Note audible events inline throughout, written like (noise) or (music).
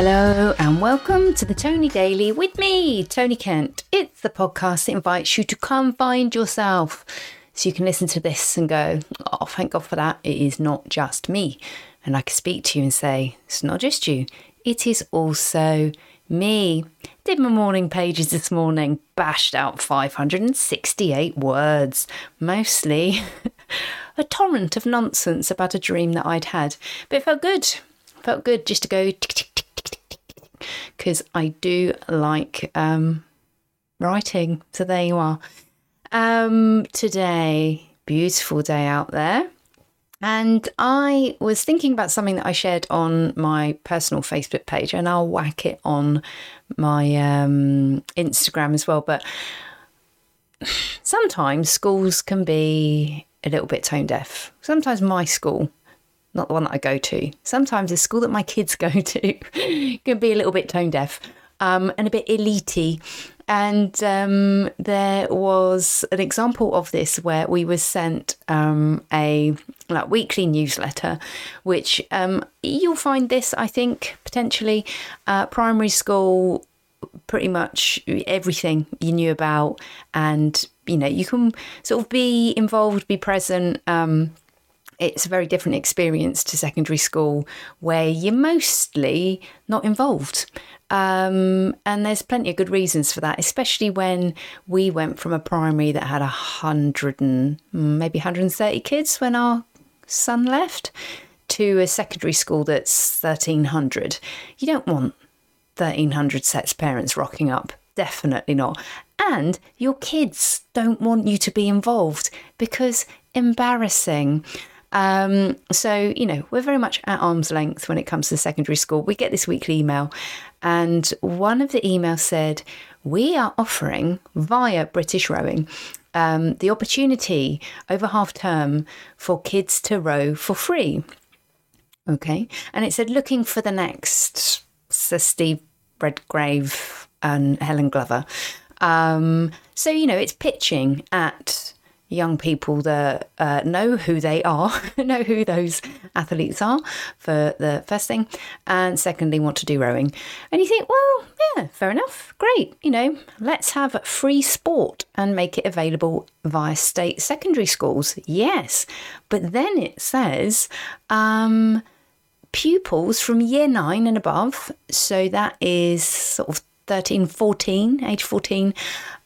Hello and welcome to the Tony Daily with me, Tony Kent. It's the podcast that invites you to come find yourself so you can listen to this and go, oh, thank God for that. It is not just me. And I can speak to you and say, it's not just you, it is also me. Did my morning pages this morning, bashed out 568 words, mostly (laughs) a torrent of nonsense about a dream that I'd had. But it felt good. Felt good just to go tick, tick, because I do like um, writing. So there you are. Um, today, beautiful day out there. And I was thinking about something that I shared on my personal Facebook page, and I'll whack it on my um, Instagram as well. But (sighs) sometimes schools can be a little bit tone deaf. Sometimes my school not the one that I go to. Sometimes the school that my kids (laughs) go to can be a little bit tone deaf um, and a bit elitey. And um, there was an example of this where we were sent um, a like weekly newsletter, which um, you'll find this, I think, potentially uh, primary school. Pretty much everything you knew about, and you know you can sort of be involved, be present um, it's a very different experience to secondary school where you're mostly not involved. Um, and there's plenty of good reasons for that, especially when we went from a primary that had a hundred and maybe 130 kids when our son left to a secondary school that's 1300. You don't want 1300 sets parents rocking up. Definitely not. And your kids don't want you to be involved because embarrassing. Um, so, you know, we're very much at arm's length when it comes to secondary school. We get this weekly email, and one of the emails said, We are offering via British Rowing um, the opportunity over half term for kids to row for free. Okay. And it said, looking for the next Sir Steve Redgrave and Helen Glover. Um, so, you know, it's pitching at young people that uh, know who they are, (laughs) know who those athletes are for the first thing, and secondly, want to do rowing. And you think, well, yeah, fair enough, great, you know, let's have free sport and make it available via state secondary schools. Yes, but then it says, um, pupils from year nine and above, so that is sort of 13, 14, age 14,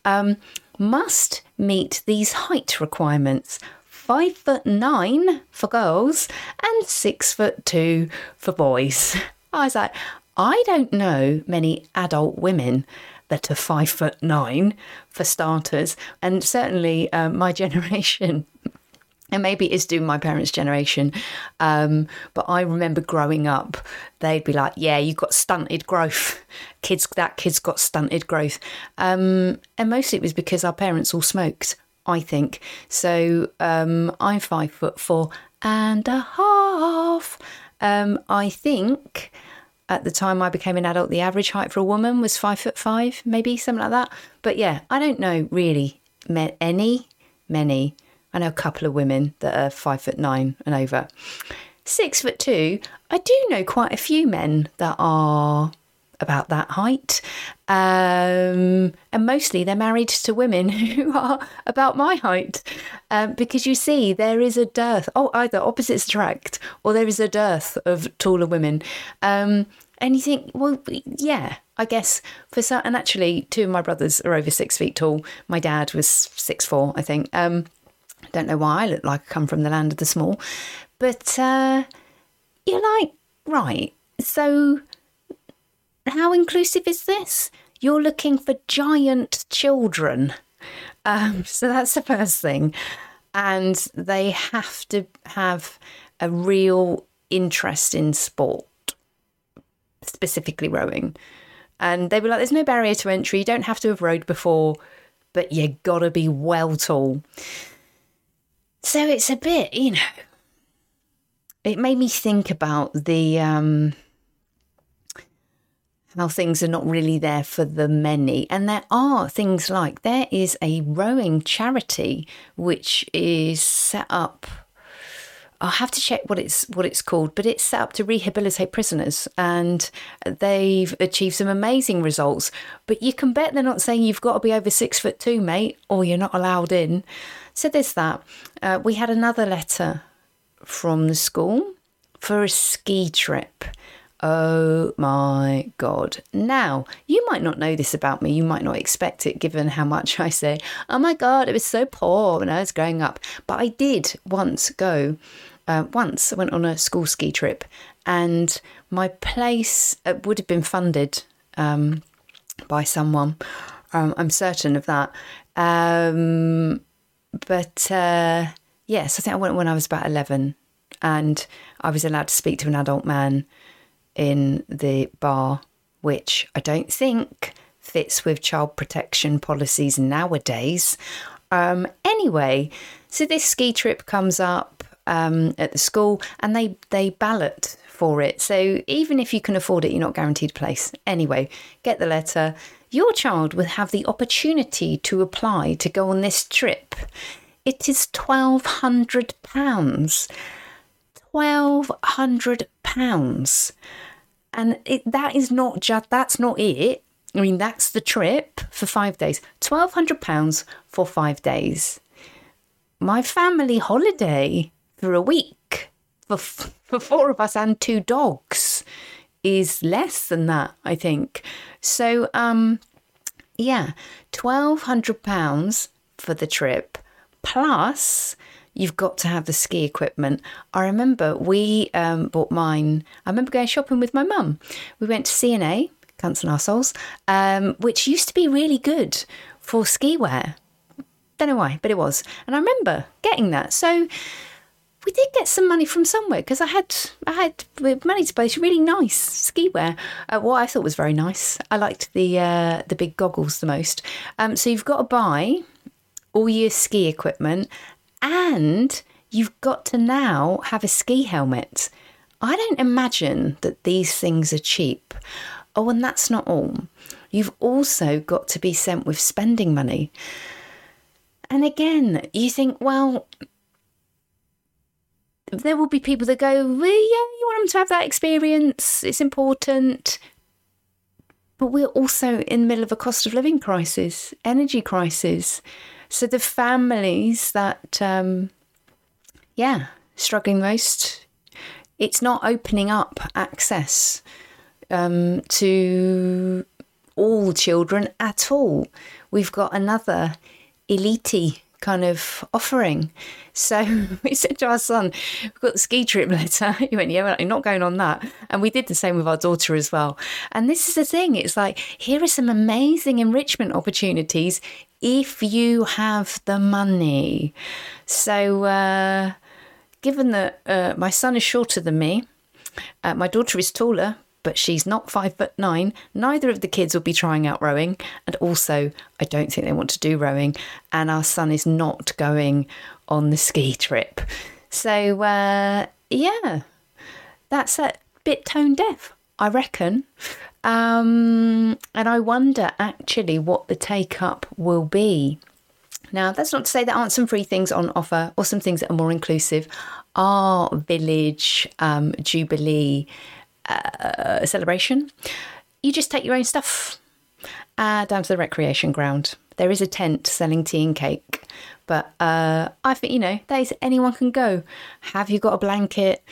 um, must meet these height requirements five foot nine for girls and six foot two for boys. (laughs) I was like, I don't know many adult women that are five foot nine for starters, and certainly uh, my (laughs) generation. And maybe it's due my parents' generation. Um, but I remember growing up, they'd be like, Yeah, you've got stunted growth. (laughs) Kids, that kid's got stunted growth. Um, and mostly it was because our parents all smoked, I think. So um, I'm five foot four and a half. Um, I think at the time I became an adult, the average height for a woman was five foot five, maybe something like that. But yeah, I don't know really any, many I know a couple of women that are five foot nine and over. Six foot two, I do know quite a few men that are about that height. Um, and mostly they're married to women (laughs) who are about my height. Um, because you see, there is a dearth. Oh, either opposites attract or there is a dearth of taller women. Um, and you think, well, yeah, I guess for some, and actually, two of my brothers are over six feet tall. My dad was six four, I think. Um, don't know why I look like I come from the land of the small. But uh, you're like, right, so how inclusive is this? You're looking for giant children. Um, so that's the first thing. And they have to have a real interest in sport, specifically rowing. And they were like, there's no barrier to entry. You don't have to have rowed before, but you gotta be well tall. So it's a bit, you know, it made me think about the um, how things are not really there for the many. And there are things like there is a rowing charity which is set up. I'll have to check what it's what it's called, but it's set up to rehabilitate prisoners, and they've achieved some amazing results. But you can bet they're not saying you've got to be over six foot two, mate, or you're not allowed in. So there's that. Uh, we had another letter from the school for a ski trip. Oh my God. Now, you might not know this about me. You might not expect it given how much I say, oh my God, it was so poor when I was growing up. But I did once go, uh, once I went on a school ski trip and my place uh, would have been funded um, by someone. Um, I'm certain of that. Um, but uh, yes, I think I went when I was about 11 and I was allowed to speak to an adult man in the bar, which I don't think fits with child protection policies nowadays. Um, anyway, so this ski trip comes up um, at the school and they, they ballot for it. So even if you can afford it, you're not guaranteed a place. Anyway, get the letter. Your child will have the opportunity to apply to go on this trip. It is £1,200. £1,200 and it, that is not just that's not it i mean that's the trip for five days £1200 for five days my family holiday for a week for, for four of us and two dogs is less than that i think so um yeah £1200 for the trip plus you've got to have the ski equipment. I remember we um, bought mine. I remember going shopping with my mum. We went to C&A, Cunts and Arseholes, um, which used to be really good for ski wear. Don't know why, but it was. And I remember getting that. So we did get some money from somewhere because I had I had money to buy really nice ski wear. Uh, what I thought was very nice. I liked the uh, the big goggles the most. Um, so you've got to buy all your ski equipment and you've got to now have a ski helmet. I don't imagine that these things are cheap. Oh, and that's not all. You've also got to be sent with spending money. And again, you think, well, there will be people that go, well, yeah, you want them to have that experience, it's important. But we're also in the middle of a cost of living crisis, energy crisis. So the families that, um, yeah, struggling most, it's not opening up access um, to all children at all. We've got another elite kind of offering. So (laughs) we said to our son, We've got the ski trip letter. (laughs) He went, Yeah, I'm not going on that. And we did the same with our daughter as well. And this is the thing it's like, here are some amazing enrichment opportunities if you have the money. So, uh, given that uh, my son is shorter than me, uh, my daughter is taller, but she's not five foot nine. Neither of the kids will be trying out rowing. And also, I don't think they want to do rowing. And our son is not going on the ski trip. So, uh, yeah, that's a bit tone deaf, I reckon. Um, and I wonder actually what the take up will be. Now, that's not to say there aren't some free things on offer or some things that are more inclusive. Our village um, Jubilee uh, celebration, you just take your own stuff uh, down to the recreation ground. There is a tent selling tea and cake, but uh, I think, you know, days anyone can go. Have you got a blanket?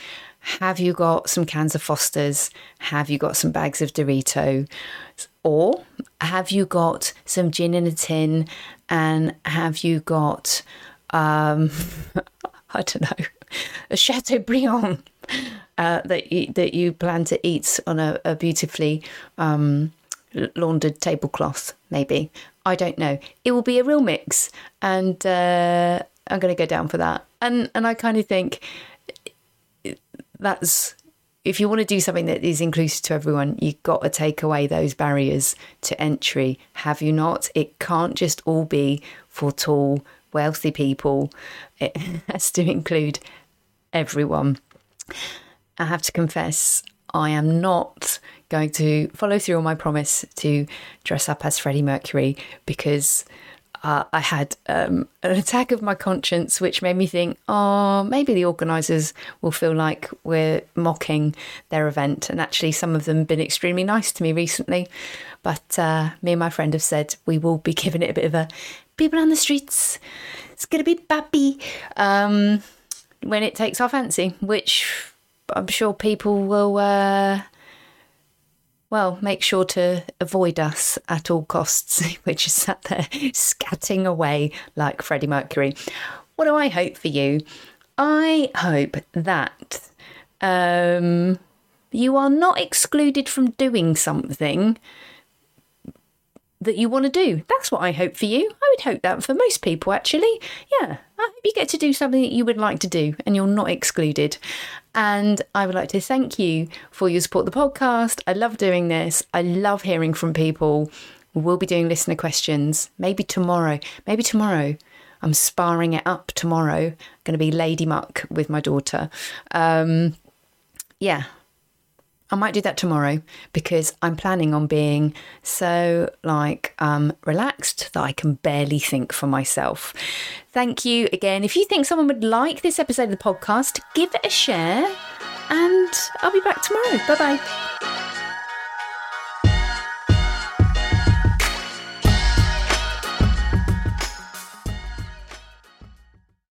Have you got some cans of Foster's? Have you got some bags of Dorito? Or have you got some gin in a tin? And have you got, um, (laughs) I don't know, a Chateaubriand uh, that you, that you plan to eat on a, a beautifully um, laundered tablecloth, maybe. I don't know. It will be a real mix, and uh, I'm going to go down for that. And and I kind of think that's if you want to do something that is inclusive to everyone, you've got to take away those barriers to entry. Have you not? It can't just all be for tall, wealthy people. It (laughs) has to include everyone. I have to confess, I am not going to follow through on my promise to dress up as Freddie Mercury because uh, I had um, an attack of my conscience, which made me think, oh, maybe the organisers will feel like we're mocking their event. And actually, some of them have been extremely nice to me recently. But uh, me and my friend have said we will be giving it a bit of a people on the streets. It's going to be bappy um, when it takes our fancy, which I'm sure people will. Uh, well, make sure to avoid us at all costs, (laughs) which is sat there (laughs) scatting away like Freddie Mercury. What do I hope for you? I hope that um, you are not excluded from doing something that you want to do. That's what I hope for you. I would hope that for most people, actually. Yeah, I hope you get to do something that you would like to do and you're not excluded. And I would like to thank you for your support the podcast. I love doing this. I love hearing from people. We'll be doing listener questions maybe tomorrow. Maybe tomorrow. I'm sparring it up tomorrow. I'm going to be Lady Muck with my daughter. Um, yeah, I might do that tomorrow because I'm planning on being so like um, relaxed that I can barely think for myself. Thank you again. If you think someone would like this episode of the podcast, give it a share and I'll be back tomorrow. Bye bye.